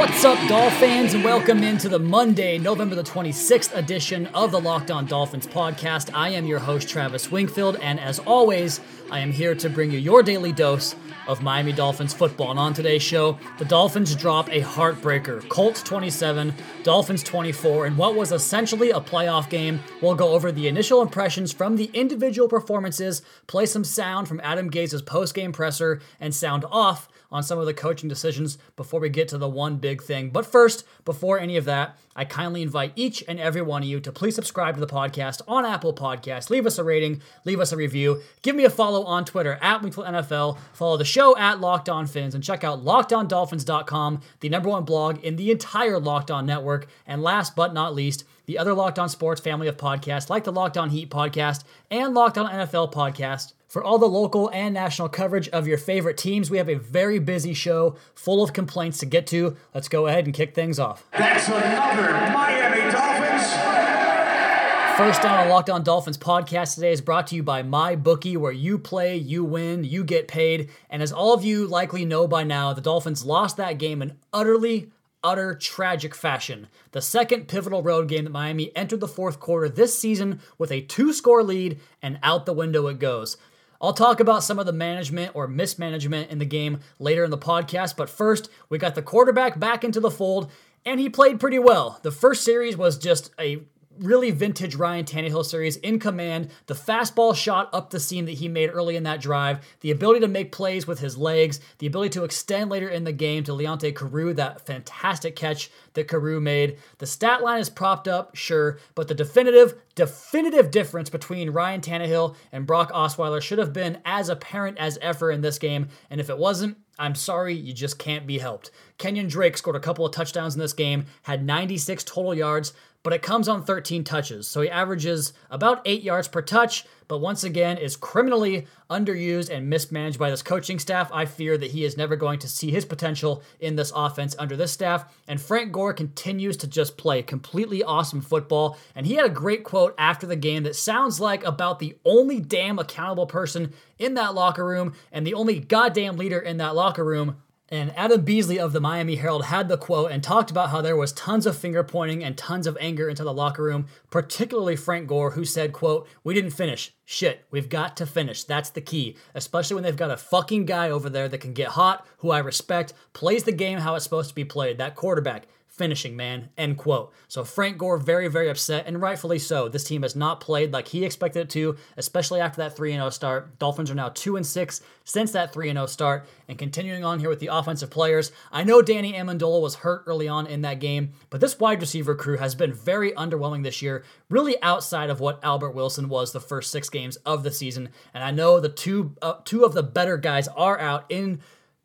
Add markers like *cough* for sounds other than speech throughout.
What's up, Dolphin fans, and welcome into the Monday, November the 26th edition of the Locked On Dolphins podcast. I am your host, Travis Wingfield, and as always, I am here to bring you your daily dose of Miami Dolphins football. And on today's show, the Dolphins drop a heartbreaker Colts 27, Dolphins 24, in what was essentially a playoff game. We'll go over the initial impressions from the individual performances, play some sound from Adam Gase's post game presser, and sound off on some of the coaching decisions before we get to the one big thing. But first, before any of that, I kindly invite each and every one of you to please subscribe to the podcast on Apple Podcasts. Leave us a rating, leave us a review, give me a follow on Twitter at Wingfield NFL, follow the show at Locked On Fins, and check out LockedOnDolphins.com, the number one blog in the entire Locked On network. And last but not least, the other Locked On Sports family of podcasts, like the Locked On Heat podcast and Locked On NFL podcast. For all the local and national coverage of your favorite teams, we have a very busy show full of complaints to get to. Let's go ahead and kick things off. That's another Miami Dolphins. First on a Locked On Dolphins podcast today is brought to you by MyBookie, where you play, you win, you get paid. And as all of you likely know by now, the Dolphins lost that game in utterly utter tragic fashion. The second pivotal road game that Miami entered the fourth quarter this season with a two score lead, and out the window it goes. I'll talk about some of the management or mismanagement in the game later in the podcast, but first, we got the quarterback back into the fold, and he played pretty well. The first series was just a really vintage Ryan Tannehill series in command. The fastball shot up the seam that he made early in that drive, the ability to make plays with his legs, the ability to extend later in the game to Leonte Carroo, that fantastic catch that Carroo made. The stat line is propped up, sure, but the definitive, definitive difference between Ryan Tannehill and Brock Osweiler should have been as apparent as ever in this game, and if it wasn't, I'm sorry, you just can't be helped. Kenyan Drake scored a couple of touchdowns in this game, had 96 total yards, but it comes on 13 touches. So he averages about 8 yards per touch, but once again is criminally underused and mismanaged by this coaching staff. I fear that he is never going to see his potential in this offense under this staff. And Frank Gore continues to just play completely awesome football. And he had a great quote after the game that sounds like about the only damn accountable person in that locker room and the only goddamn leader in that locker room and Adam Beasley of the Miami Herald had the quote and talked about how there was tons of finger pointing and tons of anger into the locker room, particularly Frank Gore, who said, quote, We didn't finish. Shit, we've got to finish. That's the key. Especially when they've got a fucking guy over there that can get hot, who I respect, plays the game how it's supposed to be played. That quarterback finishing, man. End quote. So Frank Gore very, very upset, and rightfully so. This team has not played like he expected it to, especially after that 3 0 start. Dolphins are now 2 and 6 since that 3 0 start. And continuing on here with the offensive players, I know Danny Amendola was hurt early on in that game, but this wide receiver crew has been very underwhelming this year, really outside of what Albert Wilson was the first six games of the season. And I know the two uh, two of the better guys are out in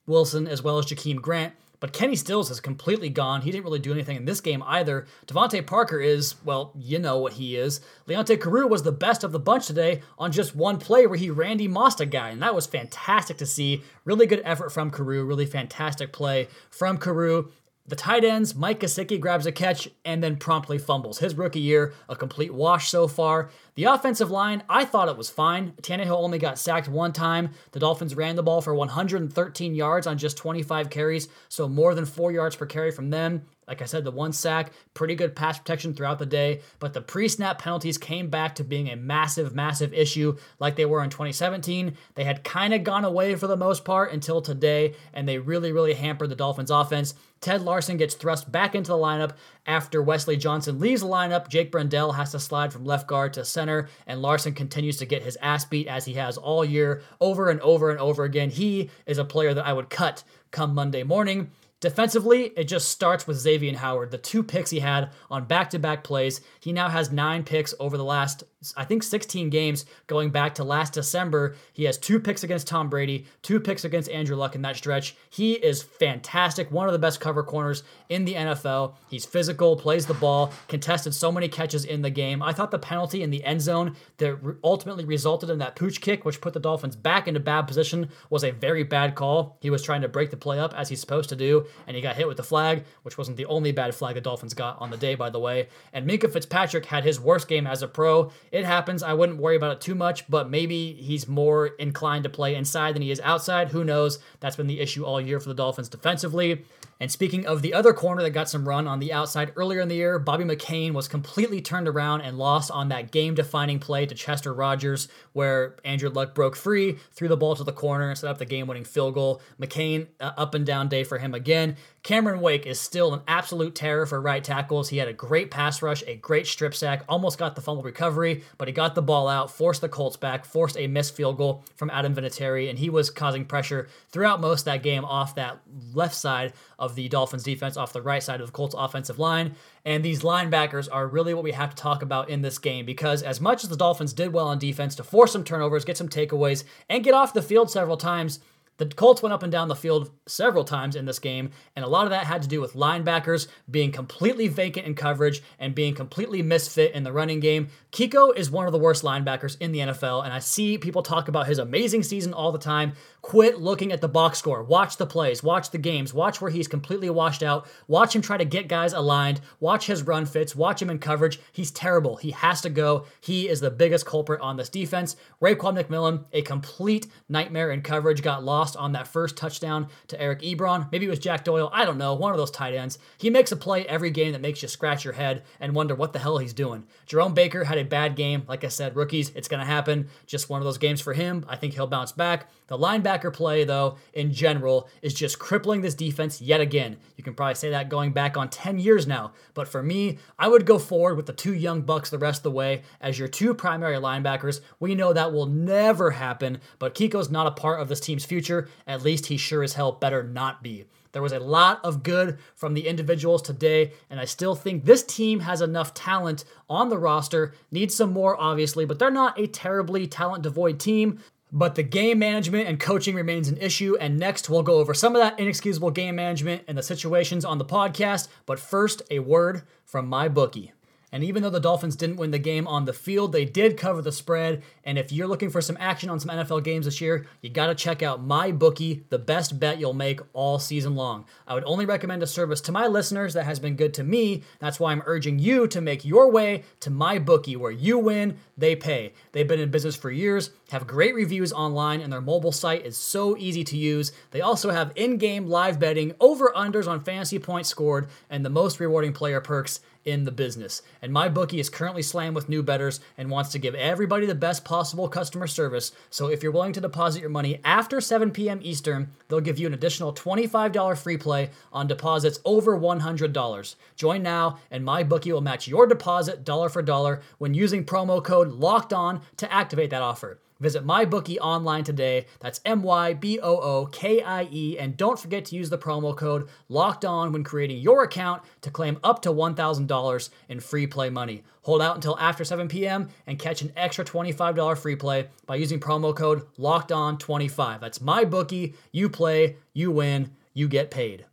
Wilson as well as Jakeem Grant. But Kenny Stills is completely gone. He didn't really do anything in this game either. DeVante Parker is, well, you know what he is. Leonte Carroo was the best of the bunch today on just one play where he Randy Mossed a guy, and that was fantastic to see. Really good effort from Carroo, really fantastic play from Carroo. The tight ends, Mike Gesicki grabs a catch and then promptly fumbles. His rookie year, a complete wash so far. The offensive line, I thought it was fine. Tannehill only got sacked one time. The Dolphins ran the ball for 113 yards on just 25 carries, so more than four yards per carry from them. Like I said, the one sack, pretty good pass protection throughout the day, but the pre snap penalties came back to being a massive, massive issue like they were in 2017. They had kind of gone away for the most part until today, and they really, really hampered the Dolphins' offense. Ted Larsen gets thrust back into the lineup after Wesley Johnson leaves the lineup. Jake Brendel has to slide from left guard to center, and Larsen continues to get his ass beat as he has all year, over and over and over again. He is a player that I would cut come Monday morning. Defensively, it just starts with Xavier Howard. The two picks he had on back to back plays. He now has nine picks over the last I think 16 games going back to last December. He has two picks against Tom Brady, two picks against Andrew Luck in that stretch. He is fantastic, one of the best cover corners in the NFL. He's physical, plays the ball, contested so many catches in the game. I thought the penalty in the end zone that ultimately resulted in that pooch kick, which put the Dolphins back into bad position, was a very bad call. He was trying to break the play up as he's supposed to do, and he got hit with the flag, which wasn't the only bad flag the Dolphins got on the day, by the way. And Minkah Fitzpatrick had his worst game as a pro. It happens. I wouldn't worry about it too much, but maybe he's more inclined to play inside than he is outside. Who knows? That's been the issue all year for the Dolphins defensively. And speaking of the other corner that got some run on the outside earlier in the year, Bobby McCain was completely turned around and lost on that game defining play to Chester Rogers, where Andrew Luck broke free, threw the ball to the corner, and set up the game winning field goal. McCain, uh, up and down day for him again. Cameron Wake is still an absolute terror for right tackles. He had a great pass rush, a great strip sack, almost got the fumble recovery, but he got the ball out, forced the Colts back, forced a missed field goal from Adam Vinatieri, and he was causing pressure throughout most that game off that left side of the Dolphins defense, off the right side of the Colts offensive line. And these linebackers are really what we have to talk about in this game because as much as the Dolphins did well on defense to force some turnovers, get some takeaways, and get off the field several times, the Colts went up and down the field several times in this game, and a lot of that had to do with linebackers being completely vacant in coverage and being completely misfit in the running game. Kiko is one of the worst linebackers in the NFL, and I see people talk about his amazing season all the time. Quit looking at the box score. Watch the plays, watch the games, watch where he's completely washed out. Watch him try to get guys aligned, watch his run fits, watch him in coverage. He's terrible. He has to go. He is the biggest culprit on this defense. Raekwon McMillan, a complete nightmare in coverage, got lost lost on that first touchdown to Eric Ebron. Maybe it was Jack Doyle. I don't know. One of those tight ends. He makes a play every game that makes you scratch your head and wonder what the hell he's doing. Jerome Baker had a bad game. Like I said, rookies, it's going to happen. Just one of those games for him. I think he'll bounce back. The linebacker play, though, in general, is just crippling this defense yet again. You can probably say that going back on 10 years now. But for me, I would go forward with the two young bucks the rest of the way as your two primary linebackers. We know that will never happen, but Kiko's not a part of this team's future. At least he sure as hell better not be. There was a lot of good from the individuals today, and I still think this team has enough talent on the roster. Needs some more, obviously, but they're not a terribly talent devoid team. But the game management and coaching remains an issue. And next, we'll go over some of that inexcusable game management and the situations on the podcast. But first, a word from MyBookie. And even though the Dolphins didn't win the game on the field, they did cover the spread. And if you're looking for some action on some NFL games this year, you got to check out MyBookie, the best bet you'll make all season long. I would only recommend a service to my listeners that has been good to me. That's why I'm urging you to make your way to MyBookie, where you win, they pay. They've been in business for years, have great reviews online, and their mobile site is so easy to use. They also have in game live betting, over unders on fantasy points scored, and the most rewarding player perks in the business. And MyBookie is currently slammed with new betters and wants to give everybody the best possible customer service. So if you're willing to deposit your money after 7 p.m. Eastern, they'll give you an additional $25 free play on deposits over $100. Join now, and MyBookie will match your deposit dollar for dollar when using promo code LOCKED ON to activate that offer. Visit MyBookie online today. That's M Y B O O K I E. And don't forget to use the promo code LOCKED ON when creating your account to claim up to $1,000 in free play money. Hold out until after 7 p.m. and catch an extra $25 free play by using promo code LOCKED ON 25. That's MyBookie. You play, you win, you get paid.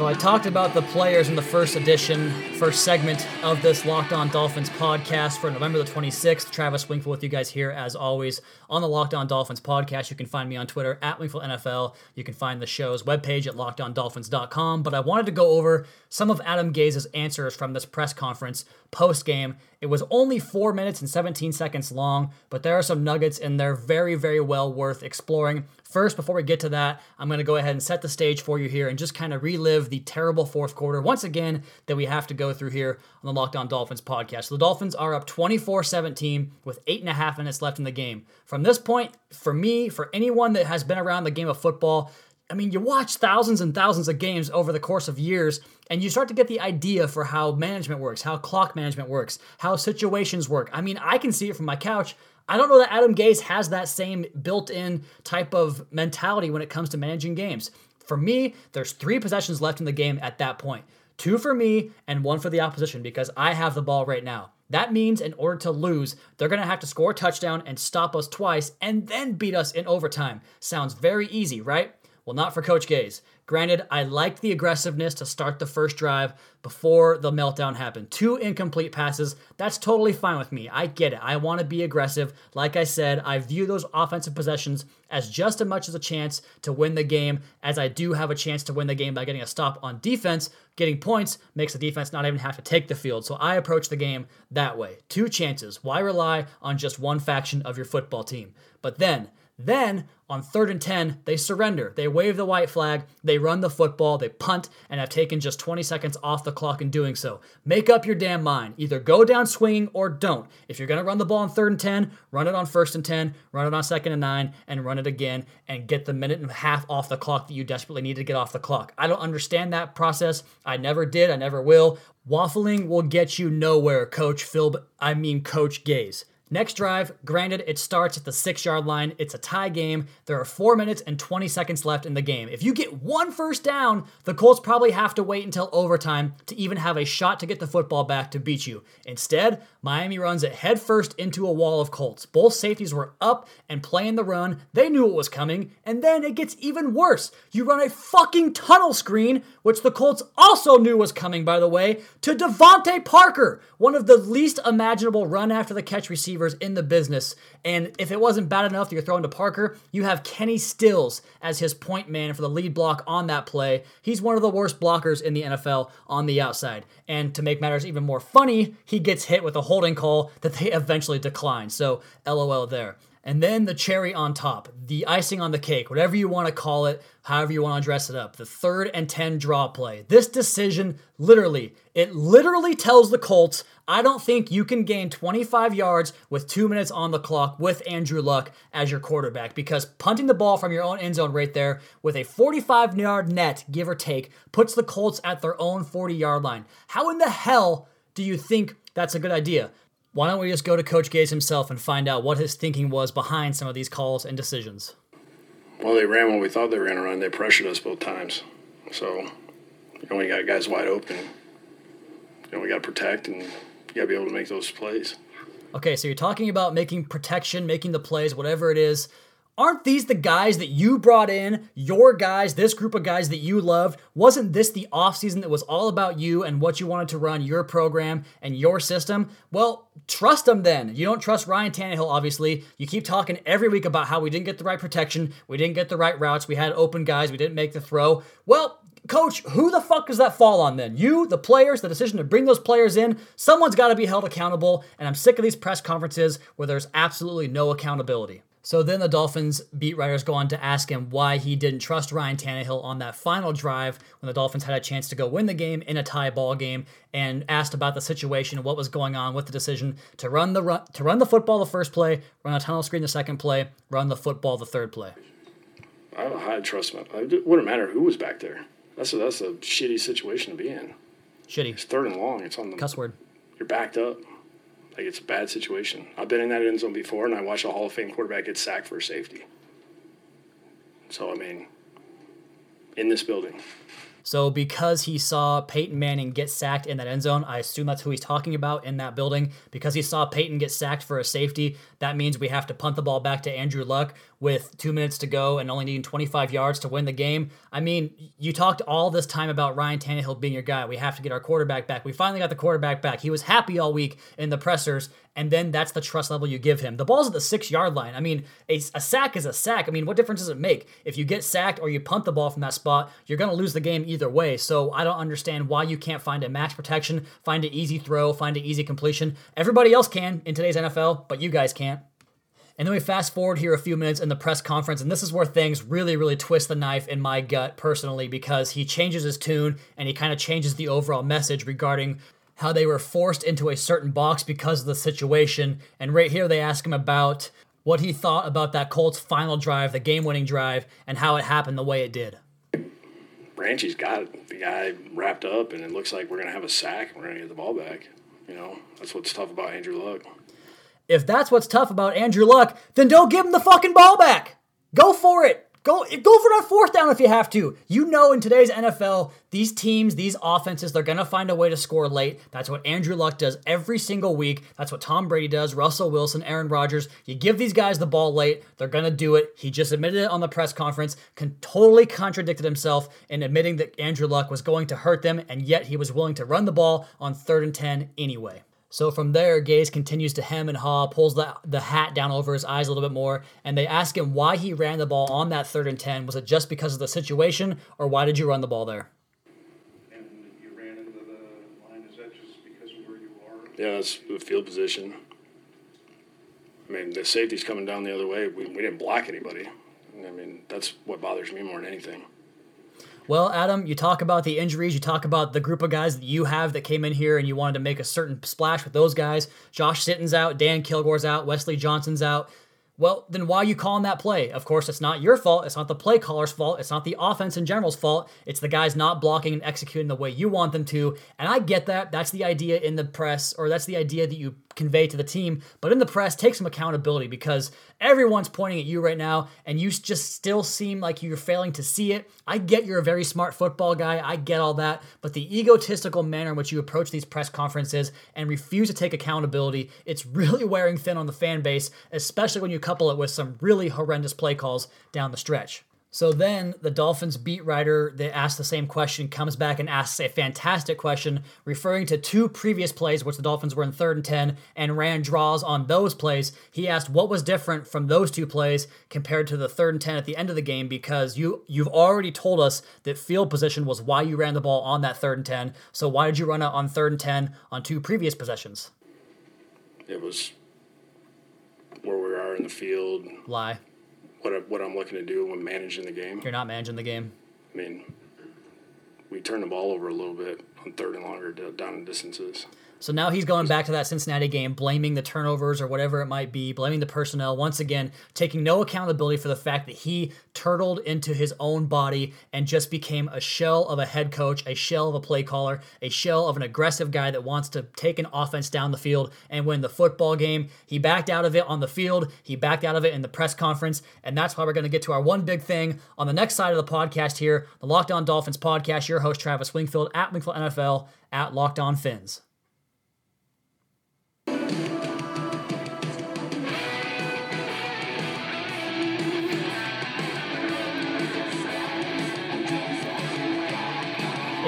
So I talked about the players in the first edition, first segment of this Locked On Dolphins podcast for November the 26th. Travis Wingfield with you guys here as always on the Locked On Dolphins podcast. You can find me on Twitter at Wingfield NFL. You can find the show's webpage at lockedondolphins.com. But I wanted to go over some of Adam Gase's answers from this press conference post game. It was only four minutes and 17 seconds long, but there are some nuggets in there very, very well worth exploring. First, before we get to that, I'm going to go ahead and set the stage for you here and just kind of relive the terrible fourth quarter once again that we have to go through here on the Locked On Dolphins podcast. So the Dolphins are up 24 17 with eight and a half minutes left in the game. From this point, for me, for anyone that has been around the game of football, I mean, you watch thousands and thousands of games over the course of years, and you start to get the idea for how management works, how clock management works, how situations work. I mean, I can see it from my couch. I don't know that Adam Gase has that same built in type of mentality when it comes to managing games. For me, there's three possessions left in the game at that point two for me and one for the opposition because I have the ball right now. That means in order to lose, they're going to have to score a touchdown and stop us twice and then beat us in overtime. Sounds very easy, right? Well, not for Coach Gase. Granted, I liked the aggressiveness to start the first drive before the meltdown happened. Two incomplete passes, that's totally fine with me. I get it. I want to be aggressive. Like I said, I view those offensive possessions as just as much as a chance to win the game as I do have a chance to win the game by getting a stop on defense. Getting points makes the defense not even have to take the field. So I approach the game that way. Two chances. Why rely on just one faction of your football team? But then, then on third and 10, they surrender. They wave the white flag, they run the football, they punt, and have taken just 20 seconds off the clock in doing so. Make up your damn mind. Either go down swinging or don't. If you're going to run the ball on third and 10, run it on first and 10, run it on second and 9, and run it again and get the minute and a half off the clock that you desperately need to get off the clock. I don't understand that process. I never did, I never will. Waffling will get you nowhere, Coach Phil. I mean, Coach Gase. Next drive, granted, it starts at the six yard line. It's a tie game. There are four minutes and 20 seconds left in the game. If you get one first down, the Colts probably have to wait until overtime to even have a shot to get the football back to beat you. Instead, Miami runs it headfirst into a wall of Colts. Both safeties were up and playing the run. They knew it was coming. And then it gets even worse. You run a fucking tunnel screen, which the Colts also knew was coming, by the way, to DeVante Parker, one of the least imaginable run after the catch receivers receivers in the business. And if it wasn't bad enough you're throwing to Parker, you have Kenny Stills as his point man for the lead block on that play. He's one of the worst blockers in the NFL on the outside. And to make matters even more funny, he gets hit with a holding call that they *laughs* eventually decline. So, LOL there. And then the cherry on top, the icing on the cake, whatever you want to call it, however you want to dress it up, the third and 10 draw play. This decision literally, it literally tells the Colts, I don't think you can gain 25 yards with two minutes on the clock with Andrew Luck as your quarterback because punting the ball from your own end zone right there with a 45 yard net, give or take, puts the Colts at their own 40 yard line. How in the hell do you think that's a good idea? Why don't we just go to Coach Gase himself and find out what his thinking was behind some of these calls and decisions? Well, they ran what we thought they were going to run. They pressured us both times. So, you know, we got guys wide open. You know, we got to protect and you got to be able to make those plays. Okay, so you're talking about making protection, making the plays, whatever it is aren't these the guys that you brought in, your guys, this group of guys that you loved? Wasn't this the offseason that was all about you and what you wanted to run your program and your system? Well, trust them then. You don't trust Ryan Tannehill, obviously. You keep talking every week about how we didn't get the right protection, we didn't get the right routes, we had open guys, we didn't make the throw. Well, Coach, who the fuck does that fall on then? You, the players, the decision to bring those players in? Someone's got to be held accountable, and I'm sick of these press conferences where there's absolutely no accountability. So then the Dolphins beat writers go on to ask him why he didn't trust Ryan Tannehill on that final drive when the Dolphins had a chance to go win the game in a tie ball game, and asked about the situation and what was going on with the decision to run the run, to run the football the first play, run a tunnel screen the second play, run the football the third play. I don't know how to trust him. It wouldn't matter who was back there. That's a, that's a shitty situation to be in. Shitty. It's third and long. It's on the cuss word. You're backed up. Like it's a bad situation. I've been in that end zone before, and I watched a Hall of Fame quarterback get sacked for a safety. So I mean, in this building. So because he saw Peyton Manning get sacked in that end zone, I assume that's who he's talking about in that building. Because he saw Peyton get sacked for a safety, that means we have to punt the ball back to Andrew Luck with two minutes to go and only needing 25 yards to win the game. I mean, you talked all this time about Ryan Tannehill being your guy. We have to get our quarterback back. We finally got the quarterback back. He was happy all week in the pressers, and then that's the trust level you give him. The ball's at the six yard line. I mean, a, a sack is a sack. I mean, what difference does it make? If you get sacked or you punt the ball from that spot, you're going to lose the game either way. So I don't understand why you can't find a max protection, find an easy throw, find an easy completion. Everybody else can in today's NFL, but you guys can't. And then we fast forward here a few minutes in the press conference, and this is where things really, really twist the knife in my gut personally because he changes his tune and he kind of changes the overall message regarding how they were forced into a certain box because of the situation. And right here, they ask him about what he thought about that Colts final drive, the game winning drive, and how it happened the way it did. Branchy's got the guy wrapped up, and it looks like we're going to have a sack and we're going to get the ball back. You know, that's what's tough about Andrew Luck if that's what's tough about Andrew Luck, then don't give him the fucking ball back. Go for it. Go go for that fourth down if you have to. You know in today's NFL, these teams, these offenses, they're gonna find a way to score late. That's what Andrew Luck does every single week. That's what Tom Brady does, Russell Wilson, Aaron Rodgers. You give these guys the ball late, they're gonna do it. He just admitted it on the press conference, con- totally contradicted himself in admitting that Andrew Luck was going to hurt them, and yet he was willing to run the ball on third and ten anyway. So from there, Gase continues to hem and haw, pulls the, the hat down over his eyes a little bit more, and they ask him why he ran the ball on that third and 10. Was it just because of the situation, or why did you run the ball there? And you ran into the line, is that just because of where you are? Yeah, that's the field position. I mean, the safety's coming down the other way. We, we didn't block anybody. I mean, that's what bothers me more than anything. Well, Adam, you talk about the injuries. You talk about the group of guys that you have that came in here and you wanted to make a certain splash with those guys. Josh Sitton's out, Dan Kilgore's out, Wesley Johnson's out. Well, then why are you calling that play? Of course, it's not your fault. It's not the play caller's fault. It's not the offense in general's fault. It's the guys not blocking and executing the way you want them to. And I get that. That's the idea in the press, or that's the idea that you convey to the team. But in the press, take some accountability because everyone's pointing at you right now, and you just still seem like you're failing to see it. I get you're a very smart football guy. I get all that. But the egotistical manner in which you approach these press conferences and refuse to take accountability, it's *laughs* really wearing thin on the fan base, especially when you couple it with some really horrendous play calls down the stretch. So then the Dolphins beat writer that asked the same question comes back and asks a fantastic question referring to two previous plays which the Dolphins were in third and 10 and ran draws on those plays. He asked what was different from those two plays compared to the third and 10 at the end of the game because you you've already told us that field position was why you ran the ball on that third and 10. So why did you run it on third and 10 on two previous possessions? It was where we are in the field, Lie. what, I, what I'm looking to do when managing the game. You're not managing the game. I mean, we turn the ball over a little bit on third and longer down in distances. So now he's going back to that Cincinnati game, blaming the turnovers or whatever it might be, blaming the personnel, once again, taking no accountability for the fact that he turtled into his own body and just became a shell of a head coach, a shell of a play caller, a shell of an aggressive guy that wants to take an offense down the field and win the football game. He backed out of it on the field, he backed out of it in the press conference, and that's why we're going to get to our one big thing on the next side of the podcast here, the Locked On Dolphins podcast. Your host, Travis Wingfield, at Wingfield NFL, at Locked On Fins.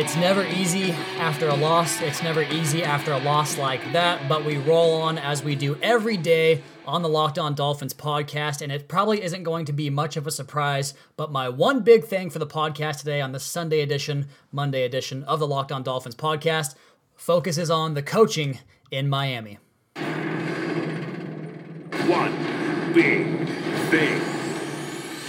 It's never easy after a loss. It's never easy after a loss like that, but we roll on as we do every day on the Locked On Dolphins podcast, and it probably isn't going to be much of a surprise. But my one big thing for the podcast today on the Sunday edition, Monday edition of the Locked On Dolphins podcast focuses on the coaching in Miami. One big thing.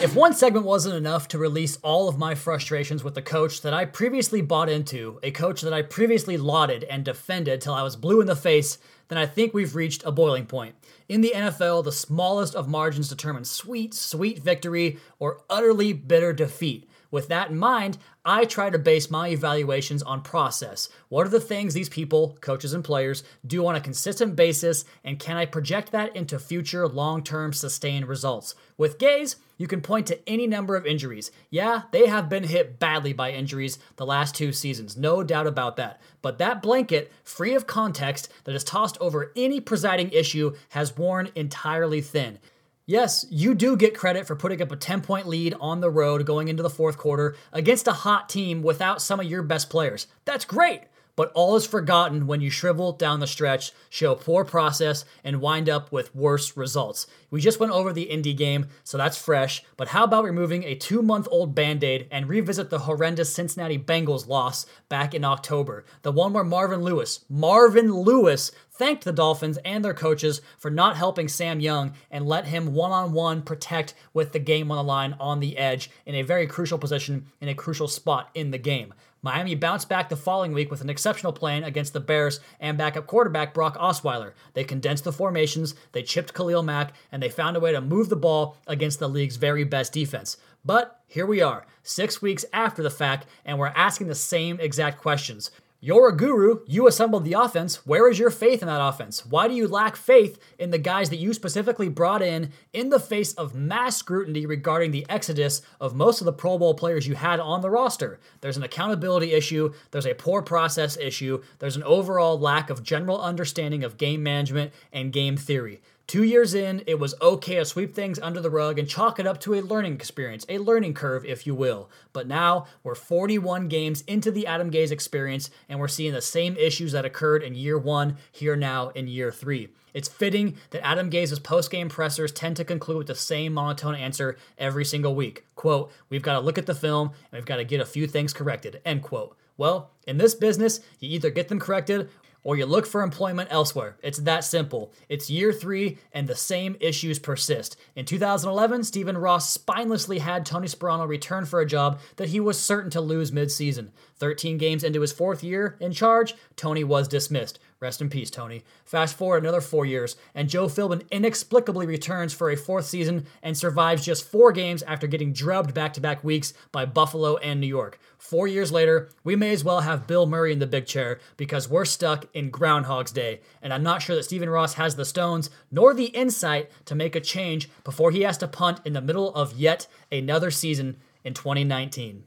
If one segment wasn't enough to release all of my frustrations with the coach that I previously bought into, a coach that I previously lauded and defended till I was blue in the face, then I think we've reached a boiling point. In the NFL, the smallest of margins determine sweet, sweet victory or utterly bitter defeat. With that in mind, I try to base my evaluations on process. What are the things these people, coaches and players, do on a consistent basis, and can I project that into future long term sustained results? With Gase, you can point to any number of injuries. Yeah, they have been hit badly by injuries the last two seasons, no doubt about that. But that blanket, free of context, that is tossed over any presiding issue has worn entirely thin. Yes, you do get credit for putting up a 10 point lead on the road going into the fourth quarter against a hot team without some of your best players. That's great. But all is forgotten when you shrivel down the stretch, show poor process, and wind up with worse results. We just went over the Indy game, so that's fresh, but how about removing a two month old band aid and revisit the horrendous Cincinnati Bengals loss back in October? The one where Marvin Lewis, Marvin Lewis, thanked the Dolphins and their coaches for not helping Sam Young and let him one on one protect with the game on the line on the edge in a very crucial position in a crucial spot in the game. Miami bounced back the following week with an exceptional plan against the Bears and backup quarterback Brock Osweiler. They condensed the formations, they chipped Khalil Mack, and they found a way to move the ball against the league's very best defense. But here we are, six weeks after the fact, and we're asking the same exact questions. You're a guru. You assembled the offense. Where is your faith in that offense? Why do you lack faith in the guys that you specifically brought in in the face of mass scrutiny regarding the exodus of most of the Pro Bowl players you had on the roster? There's an accountability issue, there's a poor process issue, there's an overall lack of general understanding of game management and game theory. Two years in, it was okay to sweep things under the rug and chalk it up to a learning experience, a learning curve, if you will. But now we're 41 games into the Adam Gase experience, and we're seeing the same issues that occurred in year one here now in year three. It's fitting that Adam Gase's post-game pressers tend to conclude with the same monotone answer every single week. Quote, we've got to look at the film and we've got to get a few things corrected. End quote. Well, in this business, you either get them corrected or you look for employment elsewhere. It's that simple. It's year three, and the same issues persist. In 2011, Stephen Ross spinelessly had Tony Sparano return for a job that he was certain to lose midseason. 13 games into his fourth year in charge, Tony was dismissed. Rest in peace, Tony. Fast forward another four years, and Joe Philbin inexplicably returns for a fourth season and survives just four games after getting drubbed back to back weeks by Buffalo and New York. Four years later, we may as well have Bill Murray in the big chair because we're stuck in Groundhog's Day, and I'm not sure that Stephen Ross has the stones nor the insight to make a change before he has to punt in the middle of yet another season in 2019.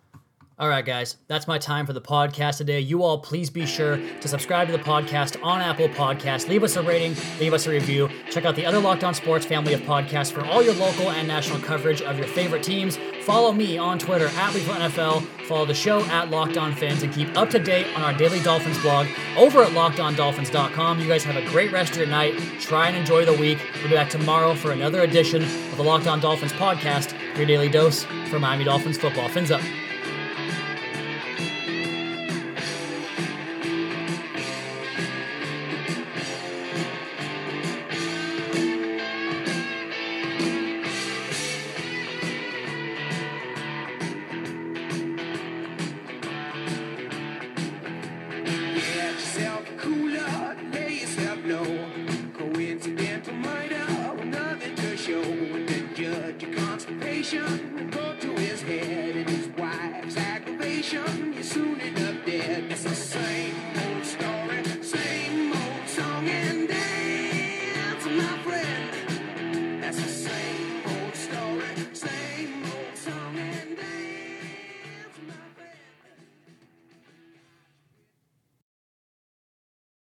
All right, guys, that's my time for the podcast today. You all, please be sure to subscribe to the podcast on Apple Podcasts. Leave us a rating, leave us a review. Check out the other Locked On Sports family of podcasts for all your local and national coverage of your favorite teams. Follow me on Twitter at NFL. Follow the show at Locked On Fins and keep up to date on our daily Dolphins blog over at LockedOnDolphins.com. You guys have a great rest of your night. Try and enjoy the week. We'll be back tomorrow for another edition of the Locked On Dolphins podcast, your daily dose for Miami Dolphins football. Fins up.